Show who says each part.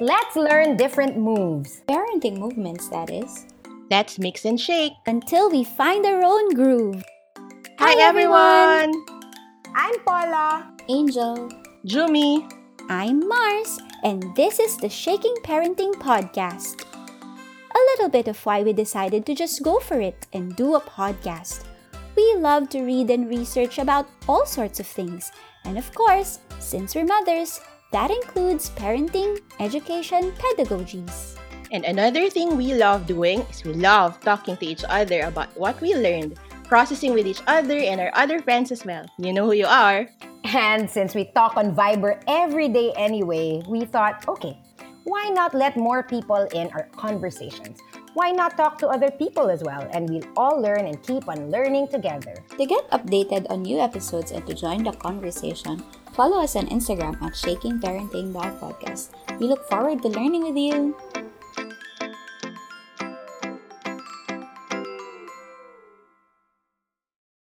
Speaker 1: Let's learn different moves.
Speaker 2: Parenting movements, that is.
Speaker 3: Let's mix and shake.
Speaker 2: Until we find our own groove.
Speaker 3: Hi, everyone!
Speaker 1: I'm Paula.
Speaker 2: Angel.
Speaker 3: Jumi.
Speaker 2: I'm Mars, and this is the Shaking Parenting Podcast. A little bit of why we decided to just go for it and do a podcast. We love to read and research about all sorts of things, and of course, since we're mothers, that includes parenting, education, pedagogies.
Speaker 3: And another thing we love doing is we love talking to each other about what we learned, processing with each other and our other friends as well. You know who you are.
Speaker 1: And since we talk on Viber every day anyway, we thought, okay, why not let more people in our conversations? Why not talk to other people as well? And we'll all learn and keep on learning together.
Speaker 2: To get updated on new episodes and to join the conversation, follow us on Instagram at shakingparenting.podcast. We look forward to learning with you.